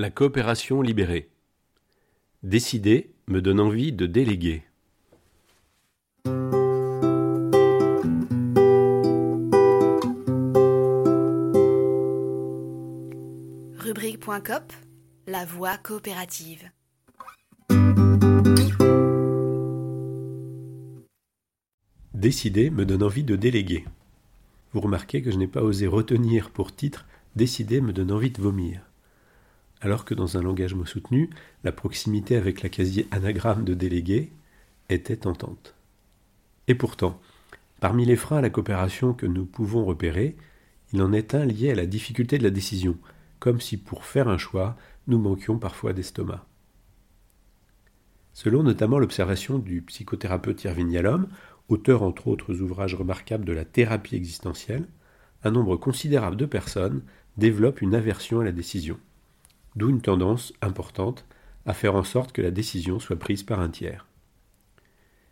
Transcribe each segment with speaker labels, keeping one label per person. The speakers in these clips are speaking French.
Speaker 1: La coopération libérée. Décider me donne envie de déléguer.
Speaker 2: Rubrique.cop La voie coopérative.
Speaker 1: Décider me donne envie de déléguer. Vous remarquez que je n'ai pas osé retenir pour titre Décider me donne envie de vomir. Alors que dans un langage mot soutenu, la proximité avec la quasi-anagramme de déléguer était tentante. Et pourtant, parmi les freins à la coopération que nous pouvons repérer, il en est un lié à la difficulté de la décision, comme si pour faire un choix, nous manquions parfois d'estomac. Selon notamment l'observation du psychothérapeute Irving Yalom, auteur entre autres ouvrages remarquables de la thérapie existentielle, un nombre considérable de personnes développent une aversion à la décision, d'où une tendance importante à faire en sorte que la décision soit prise par un tiers.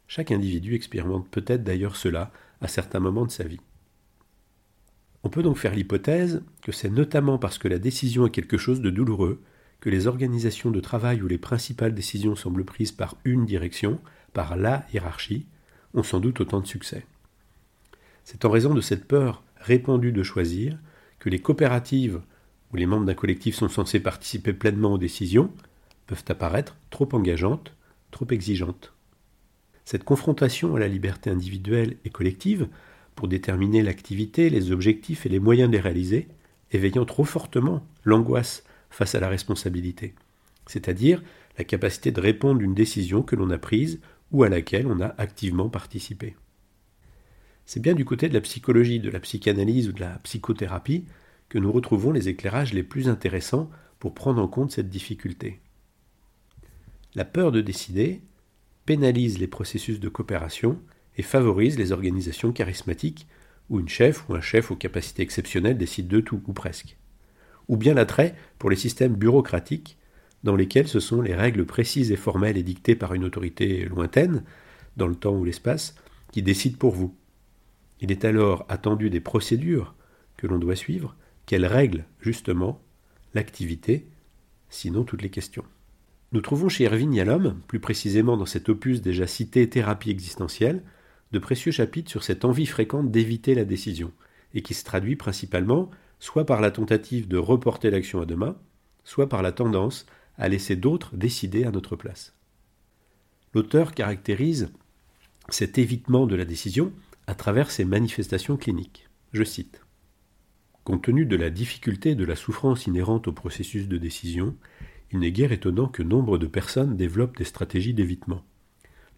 Speaker 1: Chaque individu expérimente peut-être d'ailleurs cela à certains moments de sa vie. On peut donc faire l'hypothèse que c'est notamment parce que la décision est quelque chose de douloureux que les organisations de travail où les principales décisions semblent prises par une direction, par la hiérarchie, ont sans doute autant de succès. C'est en raison de cette peur répandue de choisir que les coopératives où les membres d'un collectif sont censés participer pleinement aux décisions peuvent apparaître trop engageantes, trop exigeantes. Cette confrontation à la liberté individuelle et collective pour déterminer l'activité, les objectifs et les moyens de les réaliser, éveillant trop fortement l'angoisse face à la responsabilité, c'est-à-dire la capacité de répondre à une décision que l'on a prise ou à laquelle on a activement participé. C'est bien du côté de la psychologie, de la psychanalyse ou de la psychothérapie que nous retrouvons les éclairages les plus intéressants pour prendre en compte cette difficulté. La peur de décider pénalise les processus de coopération et favorise les organisations charismatiques où une chef ou un chef aux capacités exceptionnelles décide de tout ou presque. Ou bien l'attrait pour les systèmes bureaucratiques dans lesquels ce sont les règles précises et formelles édictées par une autorité lointaine, dans le temps ou l'espace, qui décident pour vous. Il est alors attendu des procédures que l'on doit suivre, qu'elles règlent justement l'activité, sinon toutes les questions. Nous trouvons chez Erwin Yalom, plus précisément dans cet opus déjà cité Thérapie existentielle, de précieux chapitres sur cette envie fréquente d'éviter la décision, et qui se traduit principalement soit par la tentative de reporter l'action à demain, soit par la tendance à laisser d'autres décider à notre place. L'auteur caractérise cet évitement de la décision à travers ses manifestations cliniques. Je cite. Compte tenu de la difficulté et de la souffrance inhérente au processus de décision, il n'est guère étonnant que nombre de personnes développent des stratégies d'évitement.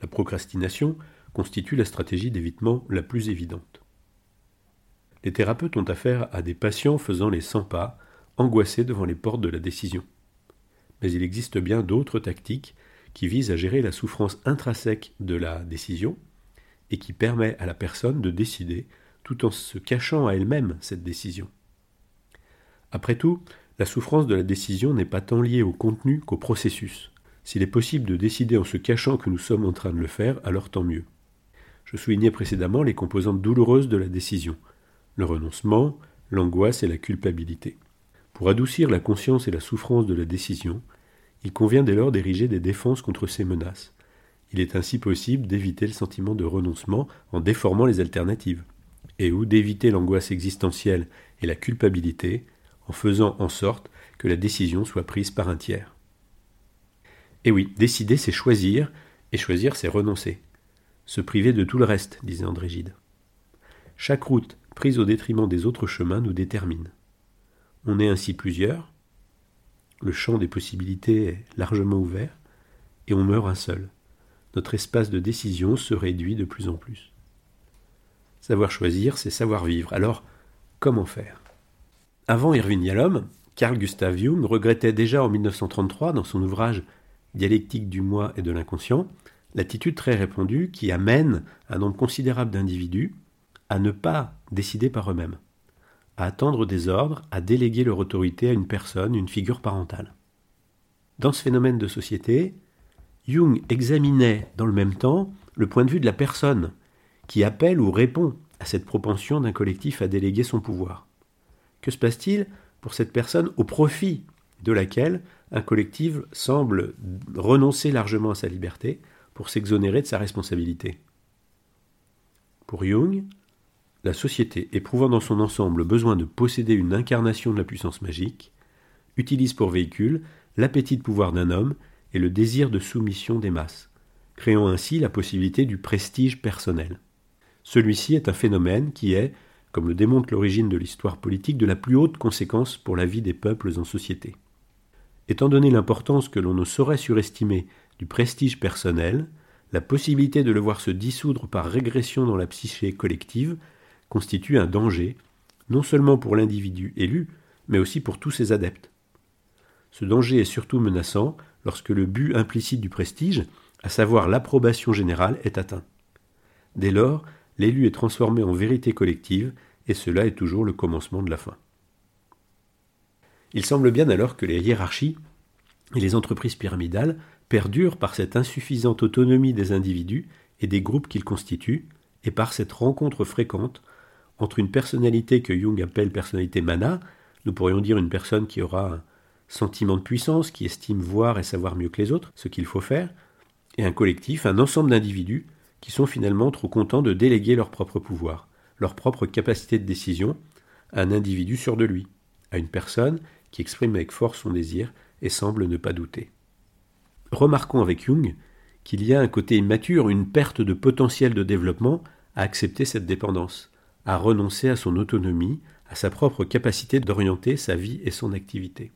Speaker 1: La procrastination constitue la stratégie d'évitement la plus évidente. Les thérapeutes ont affaire à des patients faisant les 100 pas, angoissés devant les portes de la décision mais il existe bien d'autres tactiques qui visent à gérer la souffrance intrinsèque de la décision et qui permet à la personne de décider tout en se cachant à elle-même cette décision. Après tout, la souffrance de la décision n'est pas tant liée au contenu qu'au processus. S'il est possible de décider en se cachant que nous sommes en train de le faire, alors tant mieux. Je soulignais précédemment les composantes douloureuses de la décision, le renoncement, l'angoisse et la culpabilité. Pour adoucir la conscience et la souffrance de la décision, il convient dès lors d'ériger des défenses contre ces menaces. Il est ainsi possible d'éviter le sentiment de renoncement en déformant les alternatives, et ou d'éviter l'angoisse existentielle et la culpabilité en faisant en sorte que la décision soit prise par un tiers. Et oui, décider c'est choisir, et choisir c'est renoncer. Se priver de tout le reste, disait André Gide. Chaque route prise au détriment des autres chemins nous détermine. On est ainsi plusieurs, le champ des possibilités est largement ouvert, et on meurt un seul. Notre espace de décision se réduit de plus en plus. Savoir choisir, c'est savoir vivre. Alors, comment faire? Avant Irving Yalom, Carl Gustav Jung regrettait déjà en 1933, dans son ouvrage Dialectique du moi et de l'inconscient, l'attitude très répandue qui amène un nombre considérable d'individus à ne pas décider par eux-mêmes à attendre des ordres, à déléguer leur autorité à une personne, une figure parentale. Dans ce phénomène de société, Jung examinait dans le même temps le point de vue de la personne qui appelle ou répond à cette propension d'un collectif à déléguer son pouvoir. Que se passe-t-il pour cette personne au profit de laquelle un collectif semble renoncer largement à sa liberté pour s'exonérer de sa responsabilité? Pour Jung, la société, éprouvant dans son ensemble besoin de posséder une incarnation de la puissance magique, utilise pour véhicule l'appétit de pouvoir d'un homme et le désir de soumission des masses, créant ainsi la possibilité du prestige personnel. Celui-ci est un phénomène qui est, comme le démontre l'origine de l'histoire politique, de la plus haute conséquence pour la vie des peuples en société. Étant donné l'importance que l'on ne saurait surestimer du prestige personnel, la possibilité de le voir se dissoudre par régression dans la psyché collective constitue un danger, non seulement pour l'individu élu, mais aussi pour tous ses adeptes. Ce danger est surtout menaçant lorsque le but implicite du prestige, à savoir l'approbation générale, est atteint. Dès lors, l'élu est transformé en vérité collective, et cela est toujours le commencement de la fin. Il semble bien alors que les hiérarchies et les entreprises pyramidales perdurent par cette insuffisante autonomie des individus et des groupes qu'ils constituent, et par cette rencontre fréquente entre une personnalité que Jung appelle personnalité mana, nous pourrions dire une personne qui aura un sentiment de puissance, qui estime voir et savoir mieux que les autres ce qu'il faut faire, et un collectif, un ensemble d'individus qui sont finalement trop contents de déléguer leur propre pouvoir, leur propre capacité de décision à un individu sûr de lui, à une personne qui exprime avec force son désir et semble ne pas douter. Remarquons avec Jung qu'il y a un côté immature, une perte de potentiel de développement à accepter cette dépendance, à renoncer à son autonomie, à sa propre capacité d'orienter sa vie et son activité.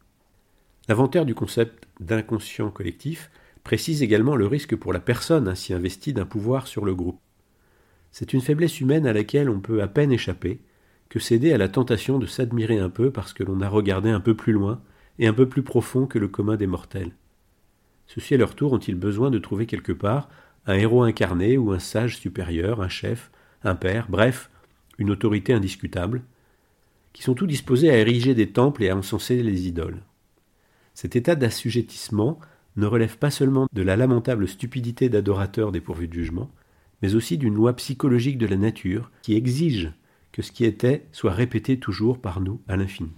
Speaker 1: L'inventaire du concept d'inconscient collectif précise également le risque pour la personne ainsi investie d'un pouvoir sur le groupe. C'est une faiblesse humaine à laquelle on peut à peine échapper, que céder à la tentation de s'admirer un peu parce que l'on a regardé un peu plus loin et un peu plus profond que le commun des mortels. Ceux-ci à leur tour ont-ils besoin de trouver quelque part un héros incarné ou un sage supérieur, un chef, un père, bref, une autorité indiscutable, qui sont tous disposés à ériger des temples et à encenser les idoles? Cet état d'assujettissement ne relève pas seulement de la lamentable stupidité d'adorateurs dépourvus de jugement, mais aussi d'une loi psychologique de la nature qui exige que ce qui était soit répété toujours par nous à l'infini.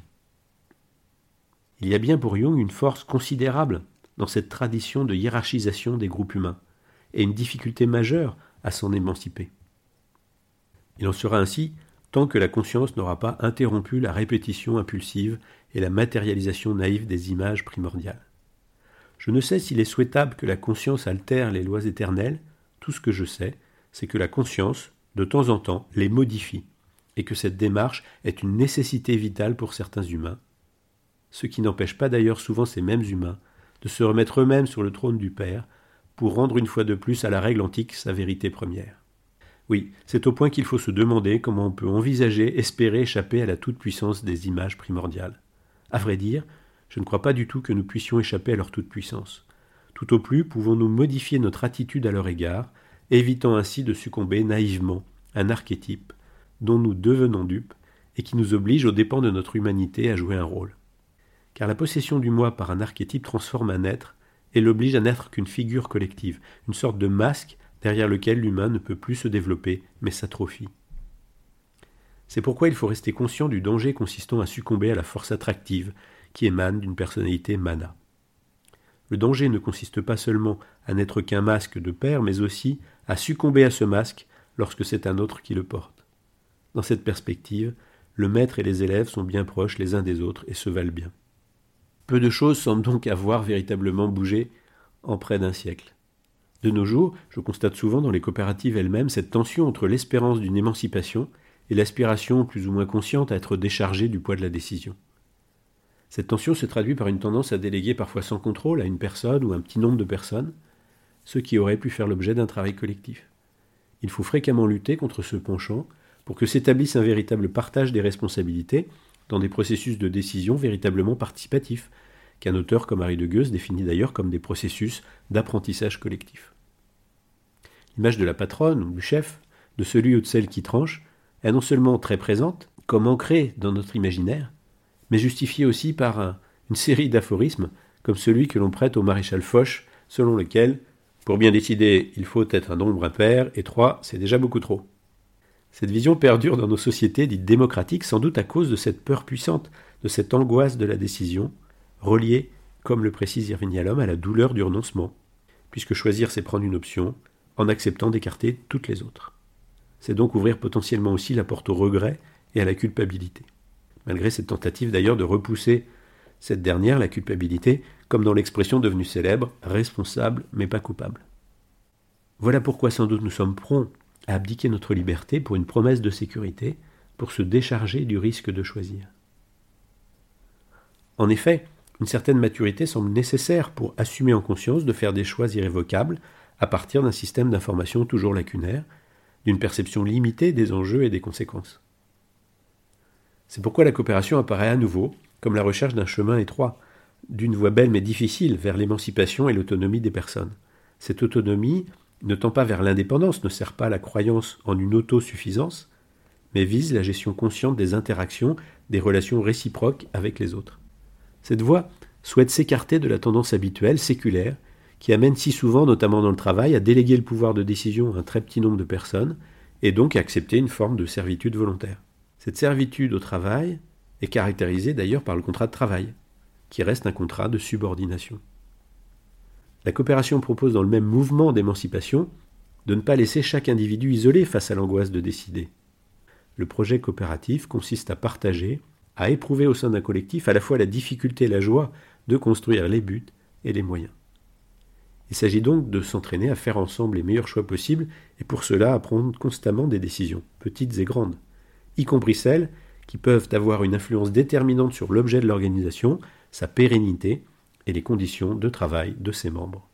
Speaker 1: Il y a bien pour Jung une force considérable dans cette tradition de hiérarchisation des groupes humains, et une difficulté majeure à s'en émanciper. Il en sera ainsi tant que la conscience n'aura pas interrompu la répétition impulsive et la matérialisation naïve des images primordiales. Je ne sais s'il est souhaitable que la conscience altère les lois éternelles, tout ce que je sais, c'est que la conscience, de temps en temps, les modifie, et que cette démarche est une nécessité vitale pour certains humains, ce qui n'empêche pas d'ailleurs souvent ces mêmes humains de se remettre eux-mêmes sur le trône du Père, pour rendre une fois de plus à la règle antique sa vérité première. Oui, c'est au point qu'il faut se demander comment on peut envisager, espérer échapper à la toute-puissance des images primordiales. À vrai dire, je ne crois pas du tout que nous puissions échapper à leur toute-puissance. Tout au plus pouvons-nous modifier notre attitude à leur égard, évitant ainsi de succomber naïvement à un archétype dont nous devenons dupes et qui nous oblige aux dépens de notre humanité à jouer un rôle. Car la possession du moi par un archétype transforme un être et l'oblige à n'être qu'une figure collective, une sorte de masque derrière lequel l'humain ne peut plus se développer, mais s'atrophie. C'est pourquoi il faut rester conscient du danger consistant à succomber à la force attractive qui émane d'une personnalité mana. Le danger ne consiste pas seulement à n'être qu'un masque de père, mais aussi à succomber à ce masque lorsque c'est un autre qui le porte. Dans cette perspective, le maître et les élèves sont bien proches les uns des autres et se valent bien. Peu de choses semblent donc avoir véritablement bougé en près d'un siècle. De nos jours, je constate souvent dans les coopératives elles-mêmes cette tension entre l'espérance d'une émancipation et l'aspiration plus ou moins consciente à être déchargée du poids de la décision. Cette tension se traduit par une tendance à déléguer parfois sans contrôle à une personne ou un petit nombre de personnes ce qui aurait pu faire l'objet d'un travail collectif. Il faut fréquemment lutter contre ce penchant pour que s'établisse un véritable partage des responsabilités dans des processus de décision véritablement participatifs, qu'un auteur comme Harry de Gueuse définit d'ailleurs comme des processus d'apprentissage collectif. L'image de la patronne ou du chef, de celui ou de celle qui tranche, est non seulement très présente, comme ancrée dans notre imaginaire, mais justifiée aussi par une série d'aphorismes, comme celui que l'on prête au maréchal Foch, selon lequel, pour bien décider, il faut être un nombre impair, et trois, c'est déjà beaucoup trop. Cette vision perdure dans nos sociétés dites démocratiques sans doute à cause de cette peur puissante, de cette angoisse de la décision, reliée comme le précise Irving Yalom, à la douleur du renoncement, puisque choisir c'est prendre une option en acceptant d'écarter toutes les autres. C'est donc ouvrir potentiellement aussi la porte au regret et à la culpabilité. Malgré cette tentative d'ailleurs de repousser cette dernière, la culpabilité, comme dans l'expression devenue célèbre, responsable mais pas coupable. Voilà pourquoi sans doute nous sommes prompts à abdiquer notre liberté pour une promesse de sécurité, pour se décharger du risque de choisir. En effet, une certaine maturité semble nécessaire pour assumer en conscience de faire des choix irrévocables à partir d'un système d'information toujours lacunaire, d'une perception limitée des enjeux et des conséquences. C'est pourquoi la coopération apparaît à nouveau comme la recherche d'un chemin étroit, d'une voie belle mais difficile vers l'émancipation et l'autonomie des personnes. Cette autonomie ne tend pas vers l'indépendance, ne sert pas la croyance en une autosuffisance, mais vise la gestion consciente des interactions, des relations réciproques avec les autres. Cette voie souhaite s'écarter de la tendance habituelle, séculaire, qui amène si souvent, notamment dans le travail, à déléguer le pouvoir de décision à un très petit nombre de personnes, et donc à accepter une forme de servitude volontaire. Cette servitude au travail est caractérisée d'ailleurs par le contrat de travail, qui reste un contrat de subordination. La coopération propose dans le même mouvement d'émancipation de ne pas laisser chaque individu isolé face à l'angoisse de décider. Le projet coopératif consiste à partager, à éprouver au sein d'un collectif à la fois la difficulté et la joie de construire les buts et les moyens. Il s'agit donc de s'entraîner à faire ensemble les meilleurs choix possibles et pour cela à prendre constamment des décisions, petites et grandes, y compris celles qui peuvent avoir une influence déterminante sur l'objet de l'organisation, sa pérennité et les conditions de travail de ses membres.